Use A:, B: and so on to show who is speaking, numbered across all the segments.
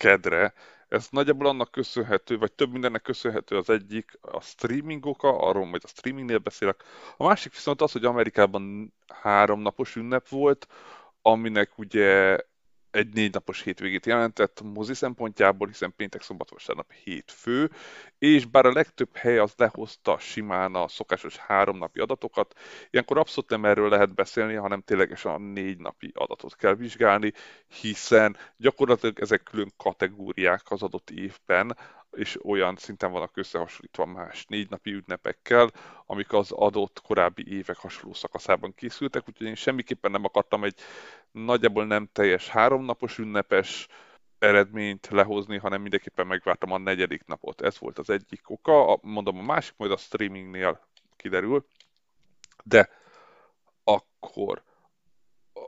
A: kedre, ez nagyjából annak köszönhető, vagy több mindennek köszönhető az egyik a streaming oka, arról majd a streamingnél beszélek. A másik viszont az, hogy Amerikában három napos ünnep volt, aminek ugye egy négy napos hétvégét jelentett mozi szempontjából, hiszen péntek, szombat, vasárnap hétfő, és bár a legtöbb hely az lehozta simán a szokásos három napi adatokat, ilyenkor abszolút nem erről lehet beszélni, hanem ténylegesen a négy napi adatot kell vizsgálni, hiszen gyakorlatilag ezek külön kategóriák az adott évben, és olyan szinten vannak összehasonlítva más négy napi ünnepekkel, amik az adott korábbi évek hasonló szakaszában készültek, úgyhogy én semmiképpen nem akartam egy nagyjából nem teljes háromnapos ünnepes eredményt lehozni, hanem mindenképpen megvártam a negyedik napot. Ez volt az egyik oka, mondom a másik majd a streamingnél kiderül, de akkor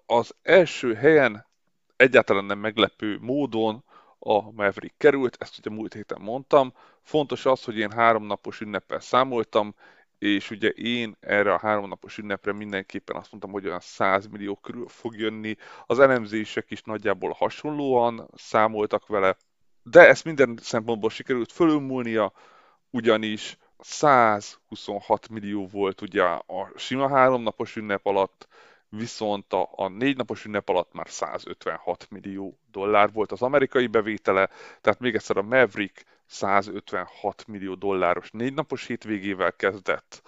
A: az első helyen egyáltalán nem meglepő módon a Maverick került, ezt ugye múlt héten mondtam. Fontos az, hogy én háromnapos ünneppel számoltam, és ugye én erre a háromnapos ünnepre mindenképpen azt mondtam, hogy olyan 100 millió körül fog jönni. Az elemzések is nagyjából hasonlóan számoltak vele, de ezt minden szempontból sikerült fölülmúlnia, ugyanis 126 millió volt ugye a sima háromnapos ünnep alatt, viszont a, a négy napos ünnep alatt már 156 millió dollár volt az amerikai bevétele, tehát még egyszer a Maverick 156 millió dolláros négy napos hétvégével kezdett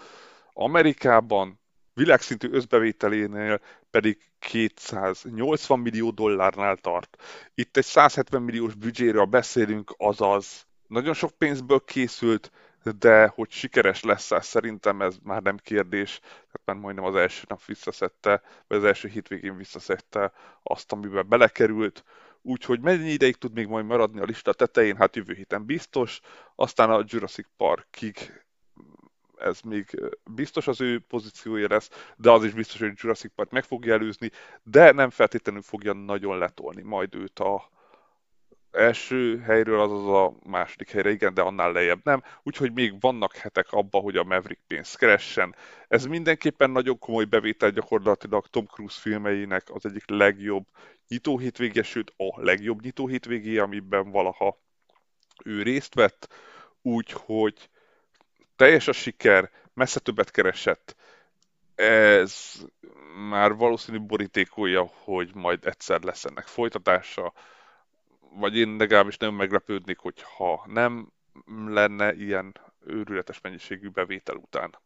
A: Amerikában, világszintű összbevételénél pedig 280 millió dollárnál tart. Itt egy 170 milliós büdzséről beszélünk, azaz nagyon sok pénzből készült, de hogy sikeres lesz -e, szerintem ez már nem kérdés, tehát már majdnem az első nap visszaszedte, vagy az első hétvégén visszaszedte azt, amiben belekerült, úgyhogy mennyi ideig tud még majd maradni a lista tetején, hát jövő héten biztos, aztán a Jurassic Parkig ez még biztos az ő pozíciója lesz, de az is biztos, hogy Jurassic Park meg fogja előzni, de nem feltétlenül fogja nagyon letolni majd őt a, első helyről, azaz a második helyre, igen, de annál lejjebb nem. Úgyhogy még vannak hetek abba, hogy a Maverick pénzt keressen. Ez mindenképpen nagyon komoly bevétel gyakorlatilag Tom Cruise filmeinek az egyik legjobb nyitó hétvége, sőt a legjobb nyitó hétvégé, amiben valaha ő részt vett. Úgyhogy teljes a siker, messze többet keresett. Ez már valószínű borítékolja, hogy majd egyszer lesz ennek folytatása vagy én legalábbis nem meglepődnék, hogyha nem lenne ilyen őrületes mennyiségű bevétel után.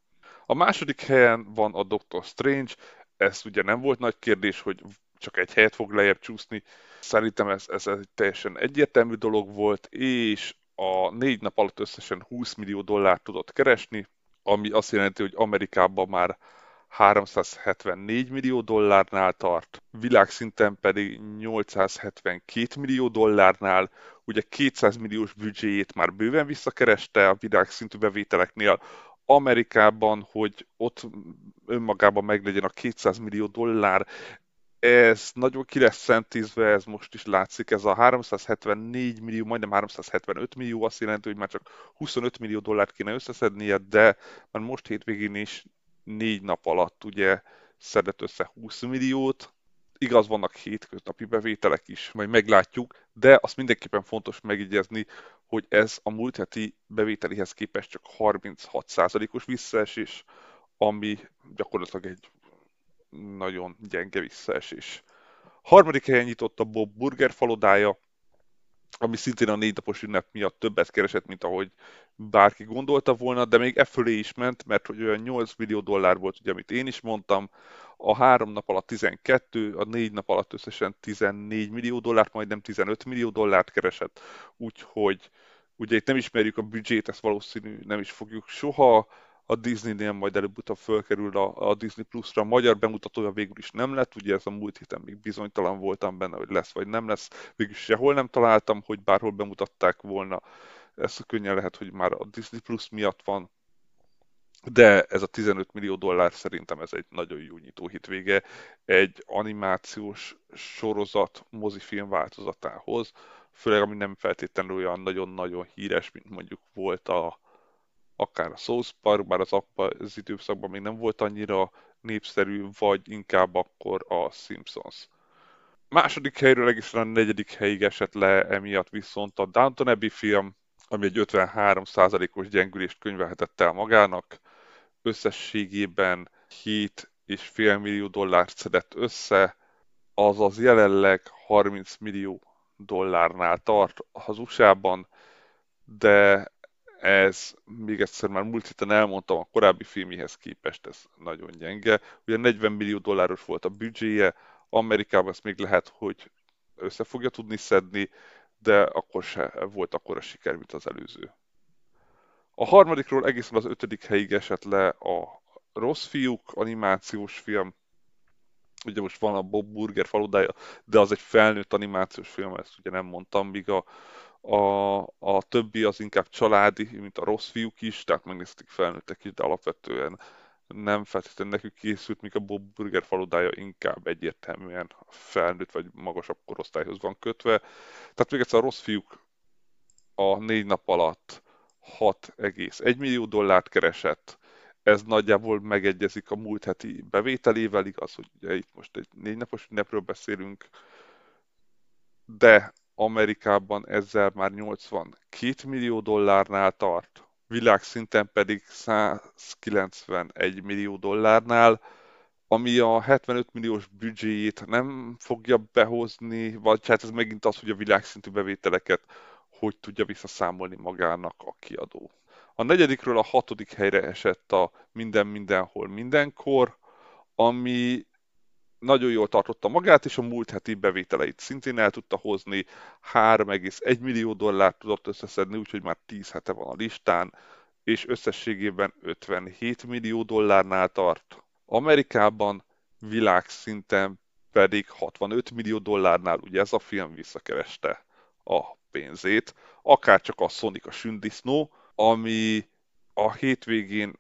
A: A második helyen van a Doctor Strange, ez ugye nem volt nagy kérdés, hogy csak egy helyet fog lejjebb csúszni. Szerintem ez, ez egy teljesen egyértelmű dolog volt, és a négy nap alatt összesen 20 millió dollárt tudott keresni, ami azt jelenti, hogy Amerikában már 374 millió dollárnál tart, világszinten pedig 872 millió dollárnál, ugye 200 milliós büdzséjét már bőven visszakereste a világszintű bevételeknél, Amerikában, hogy ott önmagában meglegyen a 200 millió dollár, ez nagyon ki lesz szentízve, ez most is látszik, ez a 374 millió, majdnem 375 millió azt jelenti, hogy már csak 25 millió dollárt kéne összeszednie, de már most hétvégén is négy nap alatt ugye szedett össze 20 milliót, igaz, vannak hétköznapi bevételek is, majd meglátjuk, de azt mindenképpen fontos megjegyezni, hogy ez a múlt heti bevételihez képest csak 36%-os visszaesés, ami gyakorlatilag egy nagyon gyenge visszaesés. Harmadik helyen nyitott a Bob Burger falodája, ami szintén a négy napos ünnep miatt többet keresett, mint ahogy bárki gondolta volna, de még e fölé is ment, mert hogy olyan 8 millió dollár volt, ugye, amit én is mondtam, a három nap alatt 12, a négy nap alatt összesen 14 millió dollárt, majdnem 15 millió dollárt keresett, úgyhogy ugye itt nem ismerjük a büdzsét, ezt valószínű nem is fogjuk soha, a Disney-nél majd előbb-utóbb fölkerül a, a Disney Plus-ra. A magyar bemutatója végül is nem lett, ugye ez a múlt héten még bizonytalan voltam benne, hogy lesz vagy nem lesz. Végül is sehol nem találtam, hogy bárhol bemutatták volna. Ez könnyen lehet, hogy már a Disney Plus miatt van. De ez a 15 millió dollár szerintem ez egy nagyon jó nyitó hitvége egy animációs sorozat mozifilm változatához, főleg ami nem feltétlenül olyan nagyon-nagyon híres, mint mondjuk volt a, akár a South Park, bár az, az időszakban még nem volt annyira népszerű, vagy inkább akkor a Simpsons. Második helyről egészen a negyedik helyig esett le emiatt viszont a Downton Abbey film, ami egy 53%-os gyengülést könyvelhetett el magának. Összességében 7,5 millió dollárt szedett össze, azaz jelenleg 30 millió dollárnál tart az USA-ban, de ez még egyszer már múlt héten elmondtam, a korábbi filmihez képest ez nagyon gyenge. Ugye 40 millió dolláros volt a büdzséje, Amerikában ezt még lehet, hogy össze fogja tudni szedni, de akkor se volt akkora siker, mint az előző. A harmadikról egészen az ötödik helyig esett le a Rossz fiúk animációs film. Ugye most van a Bob Burger faludája, de az egy felnőtt animációs film, ezt ugye nem mondtam, míg a, a, a többi az inkább családi, mint a rossz fiúk is, tehát megnézték felnőttek is, de alapvetően nem feltétlenül nekük készült, míg a Bob Burger faludája inkább egyértelműen felnőtt vagy magasabb korosztályhoz van kötve. Tehát még egyszer a rossz fiúk a négy nap alatt 6,1 millió dollárt keresett, ez nagyjából megegyezik a múlt heti bevételével, igaz, hogy ugye itt most egy négy napos ünnepről beszélünk, de Amerikában ezzel már 82 millió dollárnál tart, világszinten pedig 191 millió dollárnál, ami a 75 milliós büdzséjét nem fogja behozni, vagy hát ez megint az, hogy a világszintű bevételeket hogy tudja visszaszámolni magának a kiadó. A negyedikről a hatodik helyre esett a Minden Mindenhol Mindenkor, ami nagyon jól tartotta magát, és a múlt heti bevételeit szintén el tudta hozni, 3,1 millió dollárt tudott összeszedni, úgyhogy már 10 hete van a listán, és összességében 57 millió dollárnál tart. Amerikában világszinten pedig 65 millió dollárnál, ugye ez a film visszakereste a pénzét, akár csak a Sonic a sündisznó, ami a hétvégén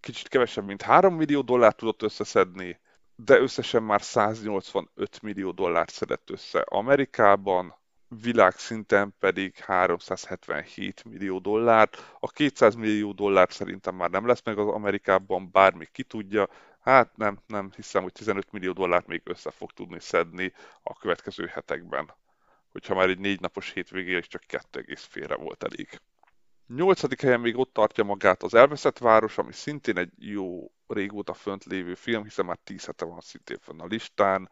A: kicsit kevesebb, mint 3 millió dollárt tudott összeszedni, de összesen már 185 millió dollárt szedett össze Amerikában, világszinten pedig 377 millió dollárt. A 200 millió dollár szerintem már nem lesz meg az Amerikában, bármi ki tudja. Hát nem, nem hiszem, hogy 15 millió dollárt még össze fog tudni szedni a következő hetekben. Hogyha már egy négy napos hétvégén is csak kettő egész félre volt elég. Nyolcadik helyen még ott tartja magát az Elveszett Város, ami szintén egy jó régóta fönt lévő film, hiszen már 10 hete van szintén fönn a listán.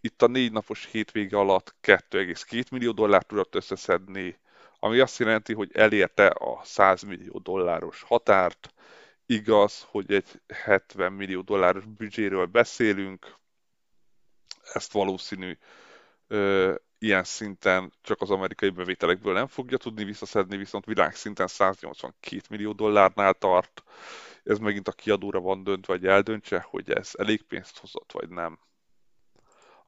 A: Itt a négy napos hétvége alatt 2,2 millió dollárt tudott összeszedni, ami azt jelenti, hogy elérte a 100 millió dolláros határt. Igaz, hogy egy 70 millió dolláros büdzséről beszélünk, ezt valószínű ilyen szinten csak az amerikai bevételekből nem fogja tudni visszaszedni, viszont világszinten 182 millió dollárnál tart. Ez megint a kiadóra van döntve, vagy eldöntse, hogy ez elég pénzt hozott, vagy nem.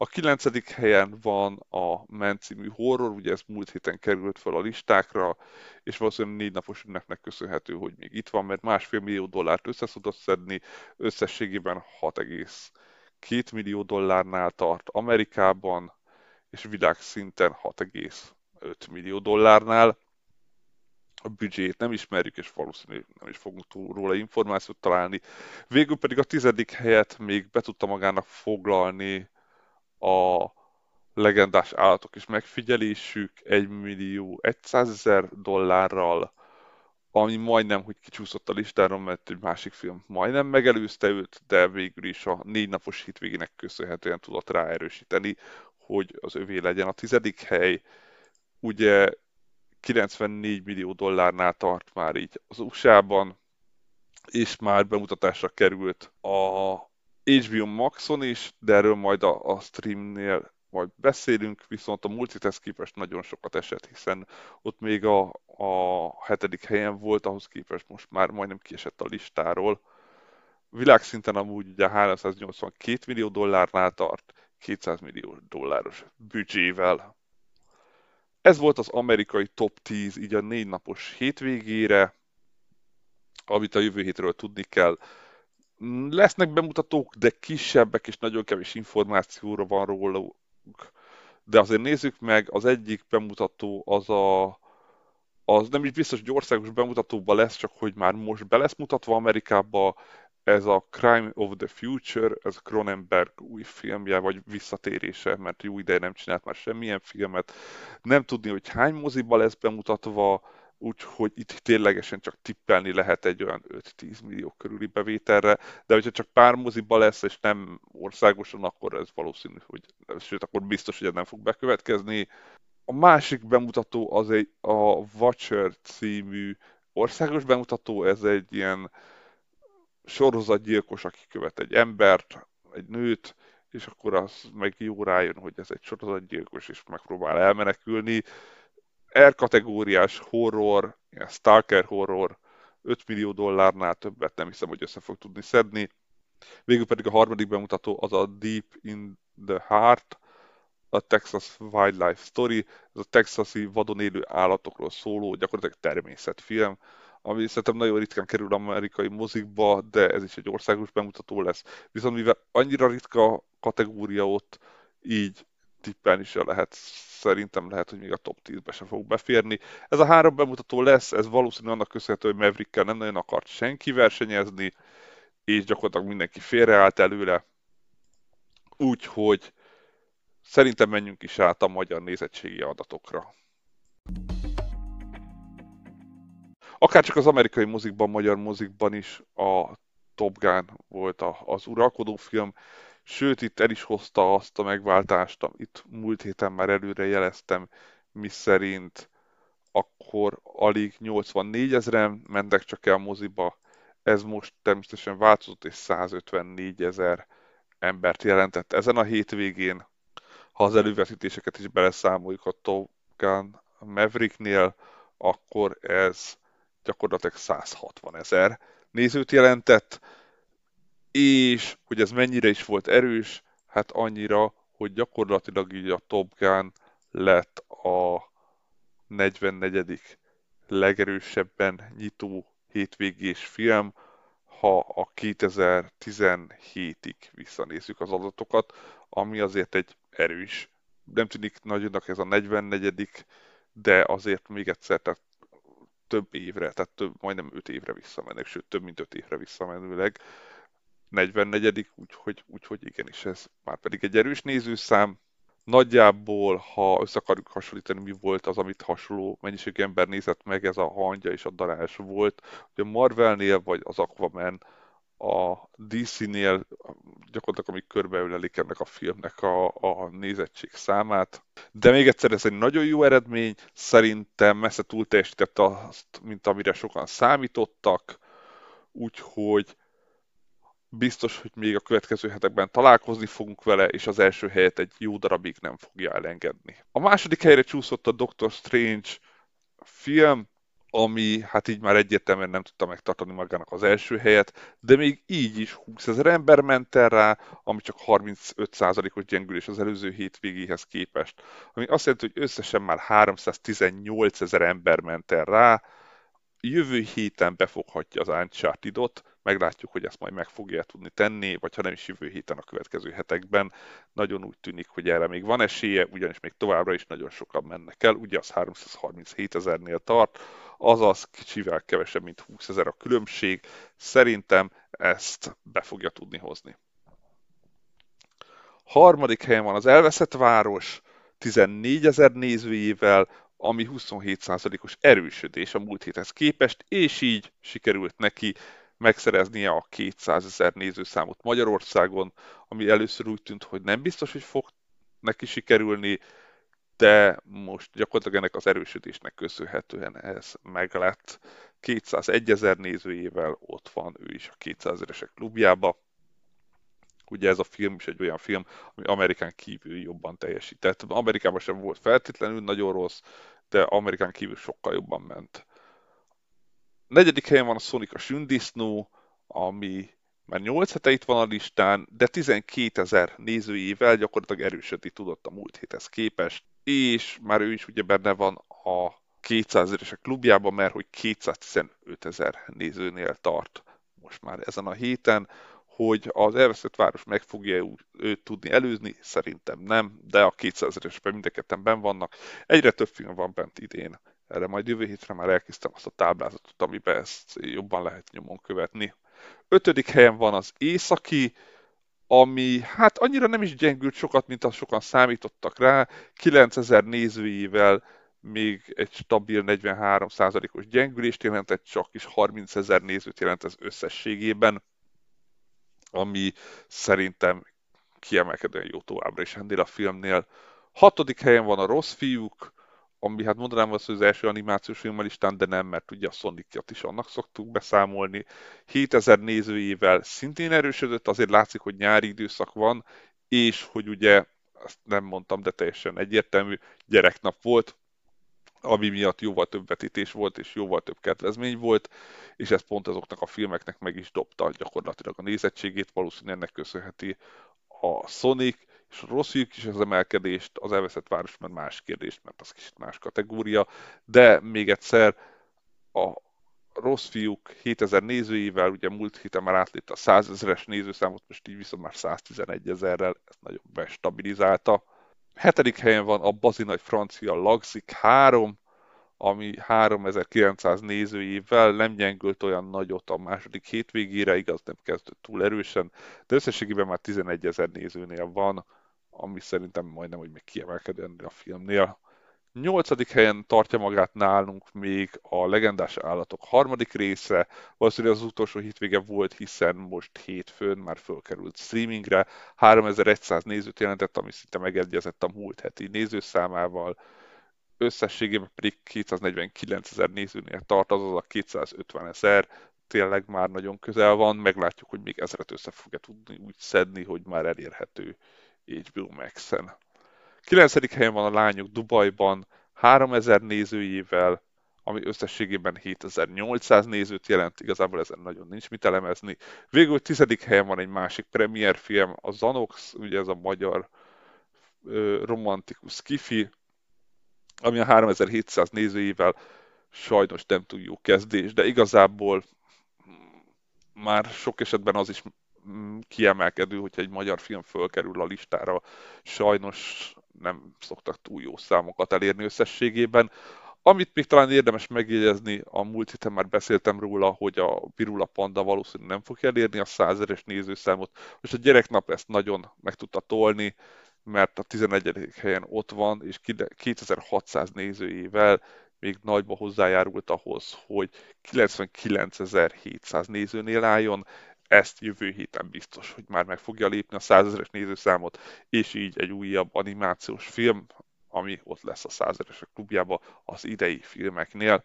A: A kilencedik helyen van a Men című horror, ugye ez múlt héten került fel a listákra, és valószínűleg négy napos ünnepnek köszönhető, hogy még itt van, mert másfél millió dollárt össze tudott szedni, összességében 6,2 millió dollárnál tart Amerikában, és világszinten 6,5 millió dollárnál. A büdzsét nem ismerjük, és valószínűleg nem is fogunk túl róla információt találni. Végül pedig a tizedik helyet még be tudta magának foglalni a legendás állatok és megfigyelésük 1 millió 100 ezer dollárral, ami majdnem, hogy kicsúszott a listáról, mert egy másik film majdnem megelőzte őt, de végül is a négy napos hitvégének köszönhetően tudott ráerősíteni, hogy az övé legyen a tizedik hely, ugye 94 millió dollárnál tart már így az USA-ban, és már bemutatásra került a HBO Maxon is, de erről majd a, a streamnél majd beszélünk, viszont a multihez képest nagyon sokat esett, hiszen ott még a, a hetedik helyen volt, ahhoz képest most már majdnem kiesett a listáról. Világszinten amúgy ugye 382 millió dollárnál tart, 200 millió dolláros büdzsével. Ez volt az amerikai top 10 így a négy napos hétvégére, amit a jövő hétről tudni kell. Lesznek bemutatók, de kisebbek és nagyon kevés információra van róluk. De azért nézzük meg, az egyik bemutató az a az nem is biztos, hogy országos bemutatóban lesz, csak hogy már most be lesz mutatva Amerikába, ez a Crime of the Future, ez Cronenberg új filmje, vagy visszatérése, mert jó ideje nem csinált már semmilyen filmet. Nem tudni, hogy hány moziba lesz bemutatva, úgyhogy itt ténylegesen csak tippelni lehet egy olyan 5-10 millió körüli bevételre, de hogyha csak pár moziba lesz, és nem országosan, akkor ez valószínű, hogy, sőt, akkor biztos, hogy ez nem fog bekövetkezni. A másik bemutató az egy a Watcher című országos bemutató, ez egy ilyen sorozatgyilkos, aki követ egy embert, egy nőt, és akkor az meg jó rájön, hogy ez egy sorozatgyilkos, és megpróbál elmenekülni. R kategóriás horror, ilyen stalker horror, 5 millió dollárnál többet nem hiszem, hogy össze fog tudni szedni. Végül pedig a harmadik bemutató az a Deep in the Heart, a Texas Wildlife Story, ez a texasi vadon élő állatokról szóló, gyakorlatilag természetfilm, ami szerintem nagyon ritkán kerül amerikai mozikba, de ez is egy országos bemutató lesz. Viszont mivel annyira ritka kategória ott, így tippelni is lehet, szerintem lehet, hogy még a top 10-be sem fog beférni. Ez a három bemutató lesz, ez valószínűleg annak köszönhető, hogy Maverickkel nem nagyon akart senki versenyezni, és gyakorlatilag mindenki félreállt előle. Úgyhogy szerintem menjünk is át a magyar nézettségi adatokra. Akár csak az amerikai mozikban, magyar mozikban is a Top Gun volt az uralkodó film, sőt itt el is hozta azt a megváltást, amit múlt héten már előre jeleztem, mi szerint akkor alig 84 ezeren mentek csak el moziba, ez most természetesen változott, és 154 ezer embert jelentett ezen a hétvégén. Ha az elővetítéseket is beleszámoljuk a Top Gun Mavericknél, akkor ez gyakorlatilag 160 ezer nézőt jelentett, és hogy ez mennyire is volt erős, hát annyira, hogy gyakorlatilag így a Top Gun lett a 44. legerősebben nyitó hétvégés film, ha a 2017-ig visszanézzük az adatokat, ami azért egy erős. Nem tűnik nagyonak ez a 44 de azért még egyszer, tehát több évre, tehát több, majdnem 5 évre visszamenőleg, sőt több mint 5 évre visszamenőleg. 44 úgyhogy, úgyhogy igenis ez már pedig egy erős nézőszám. Nagyjából, ha össze akarjuk hasonlítani, mi volt az, amit hasonló mennyiségű ember nézett meg, ez a hangja és a darás volt. Ugye Marvelnél, vagy az Aquaman, a DC-nél gyakorlatilag amik körbeölelik ennek a filmnek a, a nézettség számát. De még egyszer, ez egy nagyon jó eredmény, szerintem messze túl teljesítette azt, mint amire sokan számítottak, úgyhogy biztos, hogy még a következő hetekben találkozni fogunk vele, és az első helyet egy jó darabig nem fogja elengedni. A második helyre csúszott a Doctor Strange film, ami hát így már egyértelműen nem tudta megtartani magának az első helyet, de még így is 20 ezer ember ment el rá, ami csak 35%-os gyengülés az előző hétvégéhez képest. Ami azt jelenti, hogy összesen már 318 ezer ember ment el rá, jövő héten befoghatja az Uncharted-ot, meglátjuk, hogy ezt majd meg fogja tudni tenni, vagy ha nem is jövő héten a következő hetekben. Nagyon úgy tűnik, hogy erre még van esélye, ugyanis még továbbra is nagyon sokan mennek el, ugye az 337 ezernél tart, azaz kicsivel kevesebb, mint 20 ezer a különbség. Szerintem ezt be fogja tudni hozni. Harmadik helyen van az Elveszett Város, 14 ezer nézőjével, ami 27%-os erősödés a múlt héthez képest, és így sikerült neki megszereznie a 200 ezer nézőszámot Magyarországon, ami először úgy tűnt, hogy nem biztos, hogy fog neki sikerülni, de most gyakorlatilag ennek az erősödésnek köszönhetően ez meglett. 201 ezer nézőjével ott van ő is a 200 eresek klubjába. Ugye ez a film is egy olyan film, ami Amerikán kívül jobban teljesített. Amerikában sem volt feltétlenül nagyon rossz, de Amerikán kívül sokkal jobban ment. A negyedik helyen van a Sonic a Sündisznó, ami már 8 hete itt van a listán, de 12 ezer nézőjével gyakorlatilag erősödni tudott a múlt héthez képest, és már ő is ugye benne van a 200 eresek klubjában, mert hogy 215 ezer nézőnél tart most már ezen a héten, hogy az elveszett város meg fogja őt tudni előzni, szerintem nem, de a 200 eresben mindketten ben vannak. Egyre több film van bent idén. Erre majd jövő hétre már elkészítem azt a táblázatot, amiben ezt jobban lehet nyomon követni. Ötödik helyen van az Északi, ami hát annyira nem is gyengült sokat, mint azt sokan számítottak rá. 9000 nézőjével még egy stabil 43%-os gyengülést jelentett, csak is 30 ezer nézőt jelent ez összességében, ami szerintem kiemelkedően jó továbbra is ennél a filmnél. Hatodik helyen van a Rossz fiúk, ami hát mondanám azt, hogy az első animációs film a listán, de nem, mert ugye a sonic is annak szoktuk beszámolni. 7000 nézőjével szintén erősödött, azért látszik, hogy nyári időszak van, és hogy ugye, ezt nem mondtam, de teljesen egyértelmű, gyereknap volt, ami miatt jóval több vetítés volt, és jóval több kedvezmény volt, és ez pont azoknak a filmeknek meg is dobta gyakorlatilag a nézettségét, valószínűleg ennek köszönheti a Sonic, és rossz fiúk is az emelkedést, az elveszett város mert más kérdés, mert az kicsit más kategória, de még egyszer a rossz fiúk 7000 nézőivel, ugye múlt héten már átlépte a 100 ezeres nézőszámot, most így viszont már 111 ezerrel, ez nagyon bestabilizálta. Hetedik helyen van a bazinagy francia Lagzik 3, ami 3900 nézőjével nem gyengült olyan nagyot a második hétvégére, igaz nem kezdett túl erősen, de összességében már 11 ezer nézőnél van, ami szerintem majdnem, hogy még kiemelkedő ennél a filmnél. Nyolcadik helyen tartja magát nálunk még a Legendás Állatok harmadik része, valószínűleg az utolsó hétvége volt, hiszen most hétfőn már fölkerült streamingre, 3100 nézőt jelentett, ami szinte megegyezett a múlt heti nézőszámával, összességében pedig 249 ezer nézőnél tart, azaz a 250 ezer, tényleg már nagyon közel van, meglátjuk, hogy még ezeret össze fogja tudni úgy szedni, hogy már elérhető HBO Max-en. 9. helyen van a lányok Dubajban, 3000 nézőjével, ami összességében 7800 nézőt jelent, igazából ezen nagyon nincs mit elemezni. Végül 10. helyen van egy másik premier film, a Zanox, ugye ez a magyar ö, romantikus kifi, ami a 3700 nézőjével sajnos nem túl jó kezdés, de igazából már sok esetben az is Mm, kiemelkedő, hogyha egy magyar film fölkerül a listára, sajnos nem szoktak túl jó számokat elérni összességében. Amit még talán érdemes megjegyezni, a múlt héten már beszéltem róla, hogy a Pirula Panda valószínűleg nem fog elérni a százeres nézőszámot. Most a gyereknap ezt nagyon meg tudta tolni, mert a 11. helyen ott van, és 2600 nézőjével még nagyba hozzájárult ahhoz, hogy 99.700 nézőnél álljon ezt jövő héten biztos, hogy már meg fogja lépni a százezeres nézőszámot, és így egy újabb animációs film, ami ott lesz a százezeresek klubjába az idei filmeknél.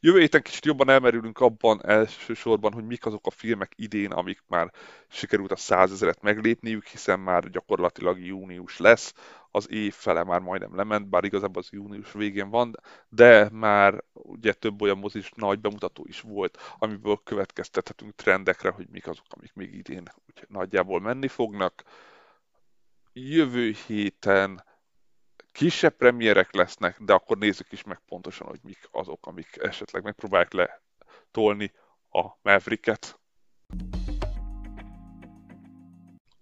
A: Jövő héten kicsit jobban elmerülünk abban elsősorban, hogy mik azok a filmek idén, amik már sikerült a százezeret meglépniük, hiszen már gyakorlatilag június lesz, az év fele már majdnem lement, bár igazából az június végén van, de már ugye több olyan mozis nagy bemutató is volt, amiből következtethetünk trendekre, hogy mik azok, amik még idén úgy nagyjából menni fognak. Jövő héten kisebb premierek lesznek, de akkor nézzük is meg pontosan, hogy mik azok, amik esetleg megpróbálják letolni a Mavericket.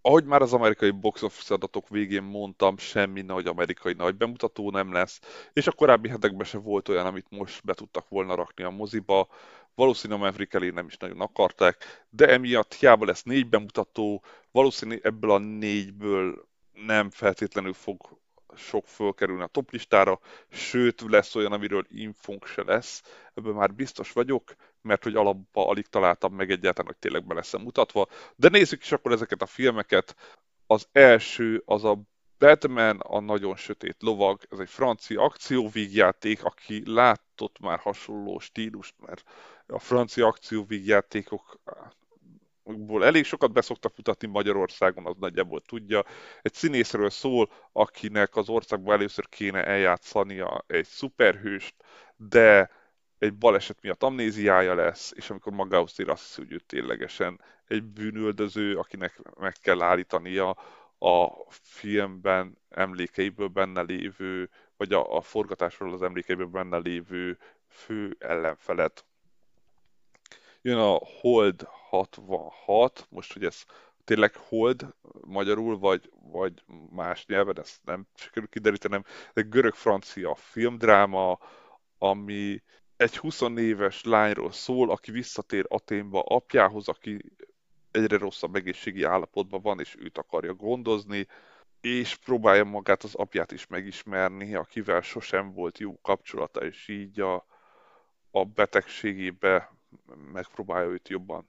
A: Ahogy már az amerikai box office adatok végén mondtam, semmi nagy amerikai nagy bemutató nem lesz, és a korábbi hetekben se volt olyan, amit most be tudtak volna rakni a moziba. Valószínűleg a Maverick elé nem is nagyon akarták, de emiatt hiába lesz négy bemutató, valószínűleg ebből a négyből nem feltétlenül fog sok fölkerülni a toplistára, sőt lesz olyan, amiről infónk se lesz, ebből már biztos vagyok, mert hogy alapba alig találtam meg egyáltalán, hogy tényleg be lesz mutatva. De nézzük is akkor ezeket a filmeket. Az első az a Batman a nagyon sötét lovag, ez egy francia akcióvígjáték, aki látott már hasonló stílust, mert a francia akcióvígjátékok ból elég sokat beszoktak mutatni Magyarországon, az nagyjából tudja. Egy színészről szól, akinek az országban először kéne eljátszania egy szuperhőst, de egy baleset miatt amnéziája lesz, és amikor tér, azt hiszi, hogy ő ténylegesen egy bűnöldöző, akinek meg kell állítania a filmben emlékeiből benne lévő, vagy a, a forgatásról az emlékeiből benne lévő fő ellenfelet. Jön a Hold 66, most hogy ez tényleg hold magyarul, vagy, vagy más nyelven, ezt nem sikerül kiderítenem, egy görög-francia filmdráma, ami egy 20 éves lányról szól, aki visszatér Aténba apjához, aki egyre rosszabb egészségi állapotban van, és őt akarja gondozni, és próbálja magát az apját is megismerni, akivel sosem volt jó kapcsolata, és így a, a betegségébe megpróbálja őt jobban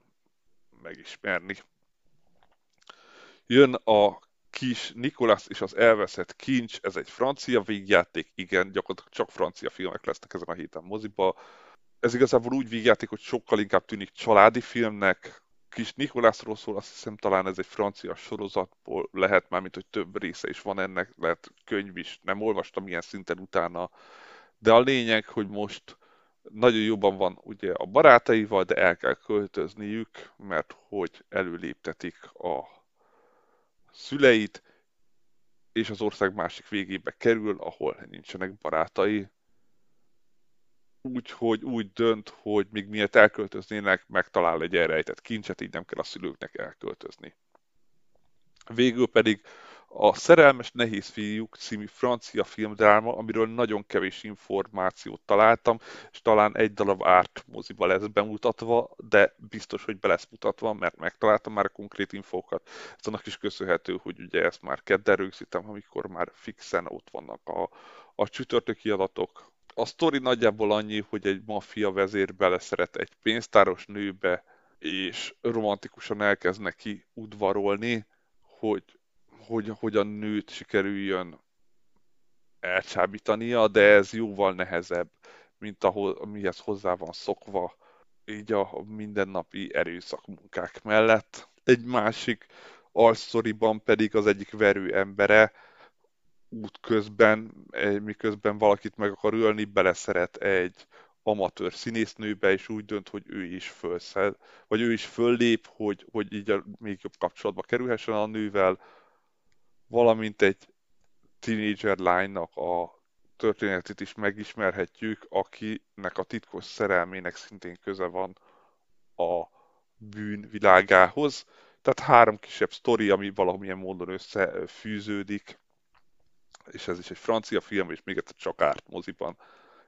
A: megismerni. Jön a kis Nikolász és az elveszett kincs, ez egy francia végjáték, igen, gyakorlatilag csak francia filmek lesznek ezen a héten moziba. Ez igazából úgy végjáték, hogy sokkal inkább tűnik családi filmnek, kis Nikolászról szól, azt hiszem talán ez egy francia sorozatból lehet már, mint hogy több része is van ennek, lehet könyv is, nem olvastam ilyen szinten utána, de a lényeg, hogy most nagyon jobban van ugye a barátaival, de el kell költözniük, mert hogy előléptetik a szüleit, és az ország másik végébe kerül, ahol nincsenek barátai. Úgyhogy úgy dönt, hogy még miért elköltöznének, megtalál egy elrejtett kincset, így nem kell a szülőknek elköltözni. Végül pedig a Szerelmes Nehéz Fiúk című francia filmdráma, amiről nagyon kevés információt találtam, és talán egy darab árt moziba lesz bemutatva, de biztos, hogy be lesz mutatva, mert megtaláltam már a konkrét infókat. Ez annak is köszönhető, hogy ugye ezt már kedden rögzítem, amikor már fixen ott vannak a, a csütörtöki adatok. A sztori nagyjából annyi, hogy egy maffia vezér beleszeret egy pénztáros nőbe, és romantikusan elkezd neki udvarolni, hogy hogy, hogy a nőt sikerüljön elcsábítania, de ez jóval nehezebb, mint ahol, mihez hozzá van szokva, így a mindennapi erőszakmunkák mellett. Egy másik alszoriban pedig az egyik verő embere útközben, eh, miközben valakit meg akar ölni, beleszeret egy amatőr színésznőbe, és úgy dönt, hogy ő is fölszel, vagy ő is föllép, hogy, hogy így még jobb kapcsolatba kerülhessen a nővel, valamint egy tínédzser lánynak a történetét is megismerhetjük, akinek a titkos szerelmének szintén köze van a bűn világához. Tehát három kisebb sztori, ami valamilyen módon összefűződik, és ez is egy francia film, és még egyszer csak árt moziban,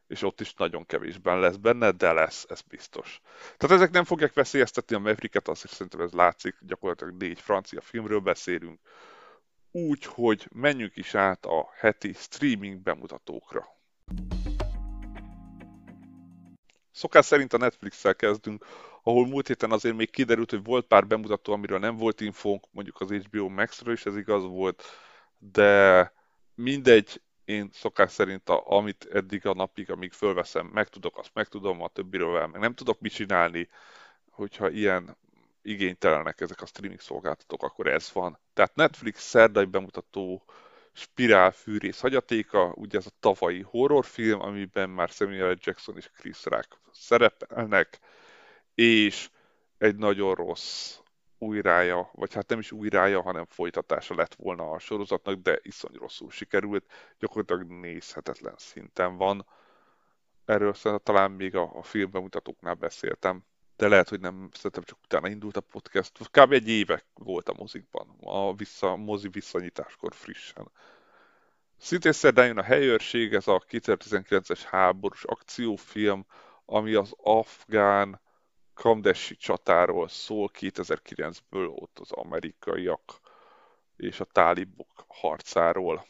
A: és ott is nagyon kevésben lesz benne, de lesz, ez biztos. Tehát ezek nem fogják veszélyeztetni a Mavericket, azt is szerintem ez látszik, gyakorlatilag négy francia filmről beszélünk, úgy, hogy menjünk is át a heti streaming bemutatókra. Szokás szerint a Netflix-szel kezdünk, ahol múlt héten azért még kiderült, hogy volt pár bemutató, amiről nem volt infónk, mondjuk az HBO Max-ről is ez igaz volt, de mindegy, én szokás szerint, a, amit eddig a napig, amíg fölveszem, megtudok, azt megtudom, a többiről meg nem tudok mit csinálni, hogyha ilyen igénytelenek ezek a streaming szolgáltatók, akkor ez van. Tehát Netflix szerdai bemutató Spirál fűrész hagyatéka, ugye ez a tavalyi horrorfilm, amiben már Samuel Jackson és Chris Rock szerepelnek, és egy nagyon rossz újrája, vagy hát nem is újrája, hanem folytatása lett volna a sorozatnak, de iszony rosszul sikerült, gyakorlatilag nézhetetlen szinten van. Erről talán még a, a filmbemutatóknál beszéltem de lehet, hogy nem, szerintem csak utána indult a podcast. Kb. egy éve volt a mozikban, a vissza, mozi visszanyitáskor frissen. Szintén szerdán jön a helyőrség, ez a 2019-es háborús akciófilm, ami az afgán Kamdesi csatáról szól 2009-ből, ott az amerikaiak és a tálibok harcáról.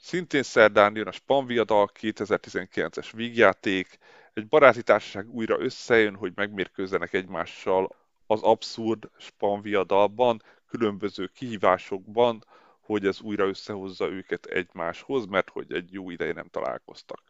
A: Szintén szerdán jön a Spanviadal 2019-es vígjáték, egy baráti társaság újra összejön, hogy megmérkőzzenek egymással az abszurd spanviadalban, különböző kihívásokban, hogy ez újra összehozza őket egymáshoz, mert hogy egy jó ideje nem találkoztak.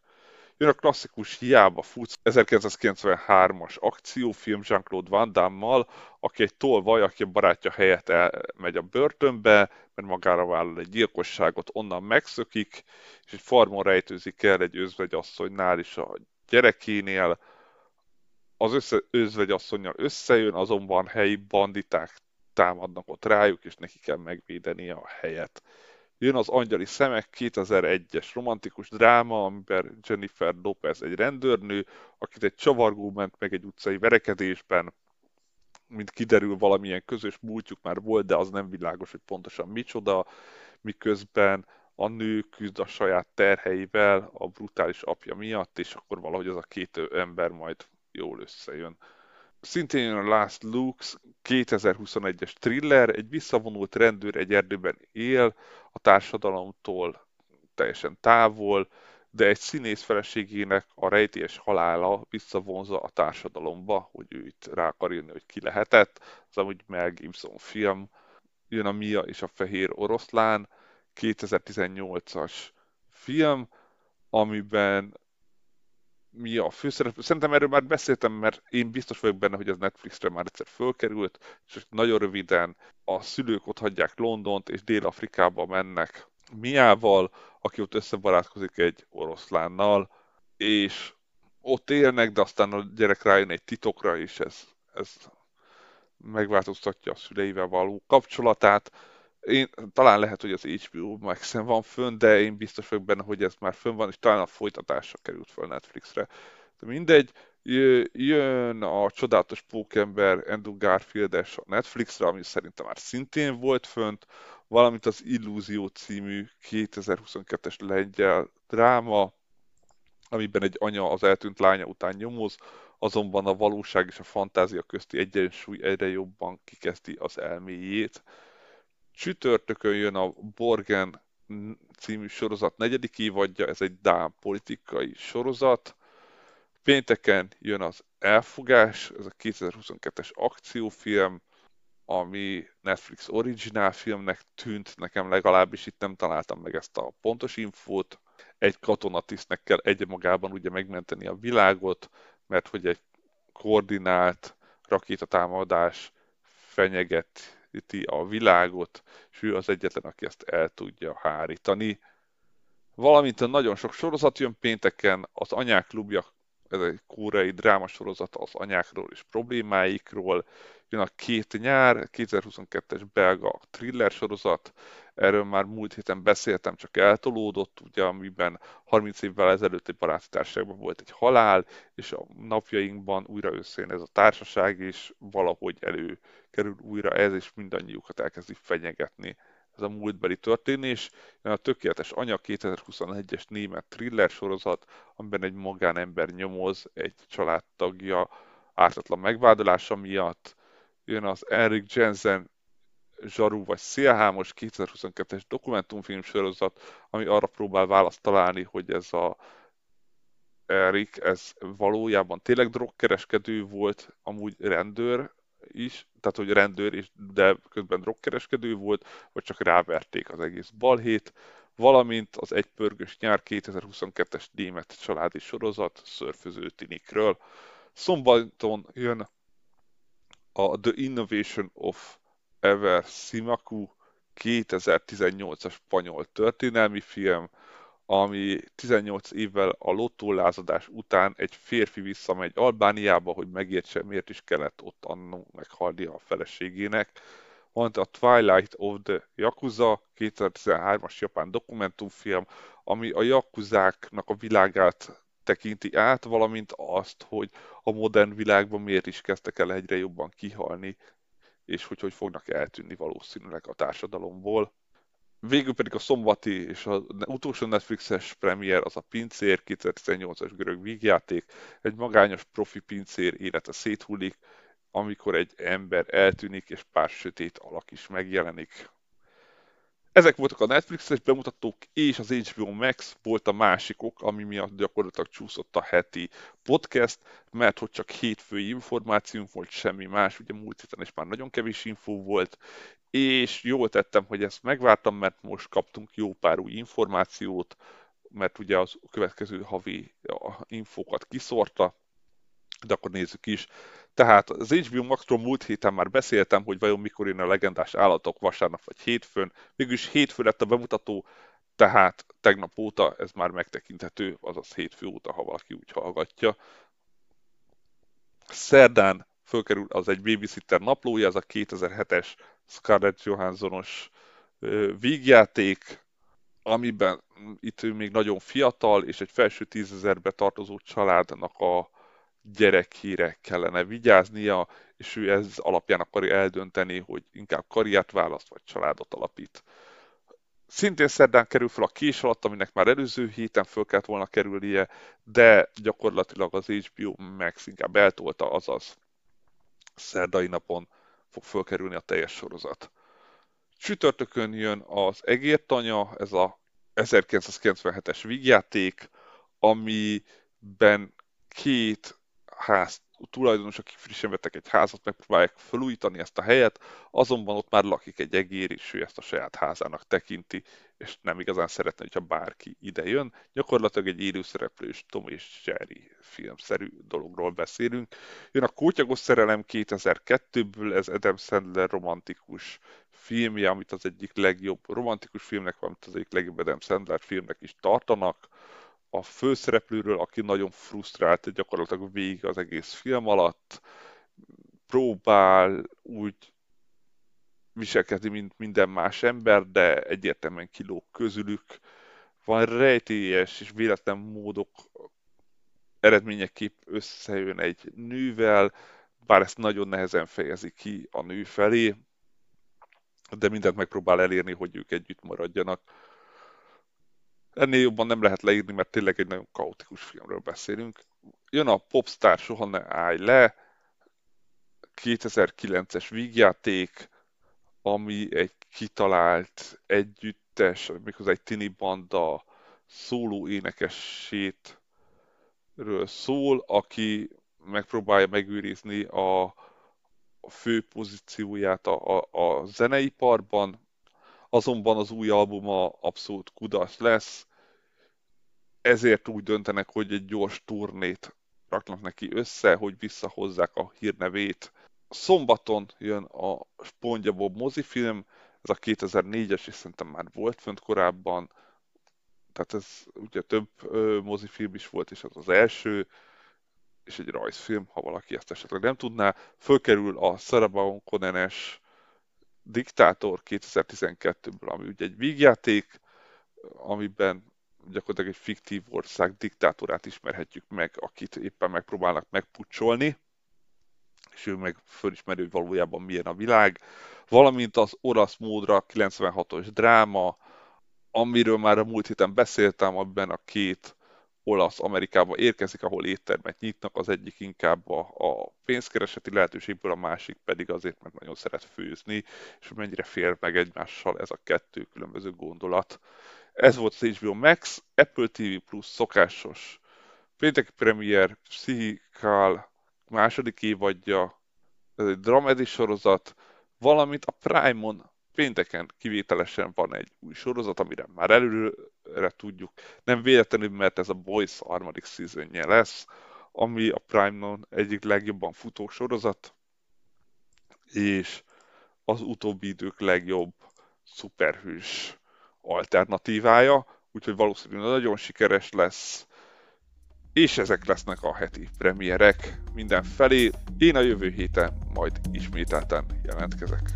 A: Jön a klasszikus Hiába futsz 1993-as akciófilm Jean-Claude Van Damme-mal, aki egy tolvaj, aki a barátja helyett elmegy a börtönbe, mert magára vállal egy gyilkosságot, onnan megszökik, és egy farmon rejtőzik el egy özvegyasszonynál is a gyerekénél, az össze, özvegyasszonynal összejön, azonban helyi banditák támadnak ott rájuk, és neki kell megvédeni a helyet. Jön az Angyali Szemek 2001-es romantikus dráma, amiben Jennifer Lopez egy rendőrnő, akit egy csavargó ment meg egy utcai verekedésben, mint kiderül, valamilyen közös múltjuk már volt, de az nem világos, hogy pontosan micsoda, miközben a nő küzd a saját terheivel a brutális apja miatt, és akkor valahogy az a két ember majd jól összejön. Szintén a Last Lux 2021-es thriller, egy visszavonult rendőr egy erdőben él, a társadalomtól teljesen távol, de egy színész feleségének a rejtélyes halála visszavonza a társadalomba, hogy ő itt rá akar írni, hogy ki lehetett. Az amúgy Mel Gibson film. Jön a Mia és a Fehér Oroszlán, 2018-as film, amiben mi a főszereplő. Szerintem erről már beszéltem, mert én biztos vagyok benne, hogy ez Netflixre már egyszer fölkerült, és nagyon röviden a szülők ott hagyják Londont, és Dél-Afrikába mennek Miával, aki ott összebarátkozik egy oroszlánnal, és ott élnek, de aztán a gyerek rájön egy titokra, és ez, ez megváltoztatja a szüleivel való kapcsolatát én, talán lehet, hogy az HBO max van fönn, de én biztos vagyok benne, hogy ez már fönn van, és talán a folytatásra került fel Netflixre. De mindegy, jön a csodálatos pókember Andrew Garfield-es a Netflixre, ami szerintem már szintén volt fönt, valamint az Illúzió című 2022-es lengyel dráma, amiben egy anya az eltűnt lánya után nyomoz, azonban a valóság és a fantázia közti egyensúly egyre jobban kikezdi az elméjét. Csütörtökön jön a Borgen című sorozat negyedik évadja, ez egy Dán politikai sorozat. Pénteken jön az Elfogás, ez a 2022-es akciófilm, ami Netflix originál filmnek tűnt, nekem legalábbis itt nem találtam meg ezt a pontos infót. Egy katonatisztnek kell egymagában ugye megmenteni a világot, mert hogy egy koordinált rakétatámadás fenyeget segíti a világot, és ő az egyetlen, aki ezt el tudja hárítani. Valamint a nagyon sok sorozat jön pénteken, az Anyák Klubja, ez egy kóreai drámasorozat az anyákról és problémáikról, jön a Két nyár, 2022-es belga thriller sorozat, erről már múlt héten beszéltem, csak eltolódott, ugye, amiben 30 évvel ezelőtt egy baráti társaságban volt egy halál, és a napjainkban újra összejön ez a társaság, és valahogy előkerül újra ez, és mindannyiukat elkezdi fenyegetni ez a múltbeli történés. A Tökéletes Anya 2021-es német thriller sorozat, amiben egy magánember nyomoz egy családtagja ártatlan megvádolása miatt. Jön az Eric Jensen zsarú vagy szélhámos 2022-es dokumentumfilm sorozat, ami arra próbál választ találni, hogy ez a Erik, ez valójában tényleg drogkereskedő volt, amúgy rendőr is, tehát hogy rendőr, is, de közben drogkereskedő volt, vagy csak ráverték az egész balhét, valamint az Egypörgős nyár 2022-es német családi sorozat szörföző tinikről. Szombaton jön a The Innovation of Ever Simaku 2018-as spanyol történelmi film, ami 18 évvel a lottólázadás után egy férfi visszamegy Albániába, hogy megértse, miért is kellett ott annó meghalni a feleségének. Van a Twilight of the Yakuza 2013-as japán dokumentumfilm, ami a jakuzáknak a világát tekinti át, valamint azt, hogy a modern világban miért is kezdtek el egyre jobban kihalni és hogy hogy fognak eltűnni valószínűleg a társadalomból. Végül pedig a szombati és az utolsó Netflixes premier az a Pincér, 2018-as görög vígjáték. Egy magányos profi pincér élete széthullik, amikor egy ember eltűnik, és pár sötét alak is megjelenik. Ezek voltak a Netflixes bemutatók, és az HBO Max volt a másikok, ami miatt gyakorlatilag csúszott a heti podcast, mert hogy csak hétfői információnk volt, semmi más, ugye múlt héten is már nagyon kevés infó volt, és jól tettem, hogy ezt megvártam, mert most kaptunk jó pár új információt, mert ugye az következő havi infókat kiszorta, de akkor nézzük is. Tehát az HBO Maxról múlt héten már beszéltem, hogy vajon mikor jön a legendás állatok vasárnap vagy hétfőn. Mégis hétfő lett a bemutató, tehát tegnap óta ez már megtekinthető, azaz hétfő óta, ha valaki úgy hallgatja. Szerdán fölkerül az egy babysitter naplója, ez a 2007-es Scarlett Johanssonos vígjáték, amiben itt ő még nagyon fiatal, és egy felső tízezerbe tartozó családnak a gyerekére kellene vigyáznia, és ő ez alapján akarja eldönteni, hogy inkább karriert választ, vagy családot alapít. Szintén szerdán kerül fel a kés alatt, aminek már előző héten föl kellett volna kerülnie, de gyakorlatilag az HBO Max inkább eltolta, azaz szerdai napon fog fölkerülni a teljes sorozat. Csütörtökön jön az Egértanya, ez a 1997-es vígjáték, amiben két ház tulajdonos, akik frissen vettek egy házat, megpróbálják felújítani ezt a helyet, azonban ott már lakik egy egér, és ő ezt a saját házának tekinti, és nem igazán szeretne, hogyha bárki ide jön. Gyakorlatilag egy élőszereplős Tom és Jerry filmszerű dologról beszélünk. Jön a Kótyagos szerelem 2002-ből, ez Adam Sandler romantikus filmje, amit az egyik legjobb romantikus filmnek, amit az egyik legjobb Adam Sandler filmnek is tartanak a főszereplőről, aki nagyon frusztrált gyakorlatilag végig az egész film alatt, próbál úgy viselkedni, mint minden más ember, de egyértelműen kilóg közülük. Van rejtélyes és véletlen módok eredményeképp összejön egy nővel, bár ezt nagyon nehezen fejezi ki a nő felé, de mindent megpróbál elérni, hogy ők együtt maradjanak Ennél jobban nem lehet leírni, mert tényleg egy nagyon kaotikus filmről beszélünk. Jön a Popstar Soha ne állj le, 2009-es vígjáték, ami egy kitalált együttes, méghozzá egy tini banda szóló énekesét szól, aki megpróbálja megőrizni a fő pozícióját a, a, a zeneiparban, azonban az új albuma abszolút kudarc lesz, ezért úgy döntenek, hogy egy gyors turnét raknak neki össze, hogy visszahozzák a hírnevét. Szombaton jön a Spongya mozifilm, ez a 2004-es, és szerintem már volt fönt korábban, tehát ez ugye több ö, mozifilm is volt, és az az első, és egy rajzfilm, ha valaki ezt esetleg nem tudná. Fölkerül a Sarah Conan-es Diktátor 2012-ből, ami ugye egy vígjáték, amiben gyakorlatilag egy fiktív ország diktátorát ismerhetjük meg, akit éppen megpróbálnak megpucsolni, és ő meg fölismeri, hogy valójában milyen a világ, valamint az orosz módra 96-os dráma, amiről már a múlt héten beszéltem, amiben a két olasz Amerikába érkezik, ahol éttermet nyitnak, az egyik inkább a, a pénzkereseti lehetőségből, a másik pedig azért, mert nagyon szeret főzni, és mennyire fér meg egymással ez a kettő különböző gondolat. Ez volt az HBO Max, Apple TV Plus szokásos pénteki premier, Psychical második évadja, dramedi sorozat, valamint a Prime-on pénteken kivételesen van egy új sorozat, amire már előre tudjuk. Nem véletlenül, mert ez a Boys harmadik szezonja lesz, ami a Prime-on egyik legjobban futó sorozat, és az utóbbi idők legjobb szuperhős alternatívája, úgyhogy valószínűleg nagyon sikeres lesz, és ezek lesznek a heti premierek mindenfelé. Én a jövő héten majd ismételten jelentkezek.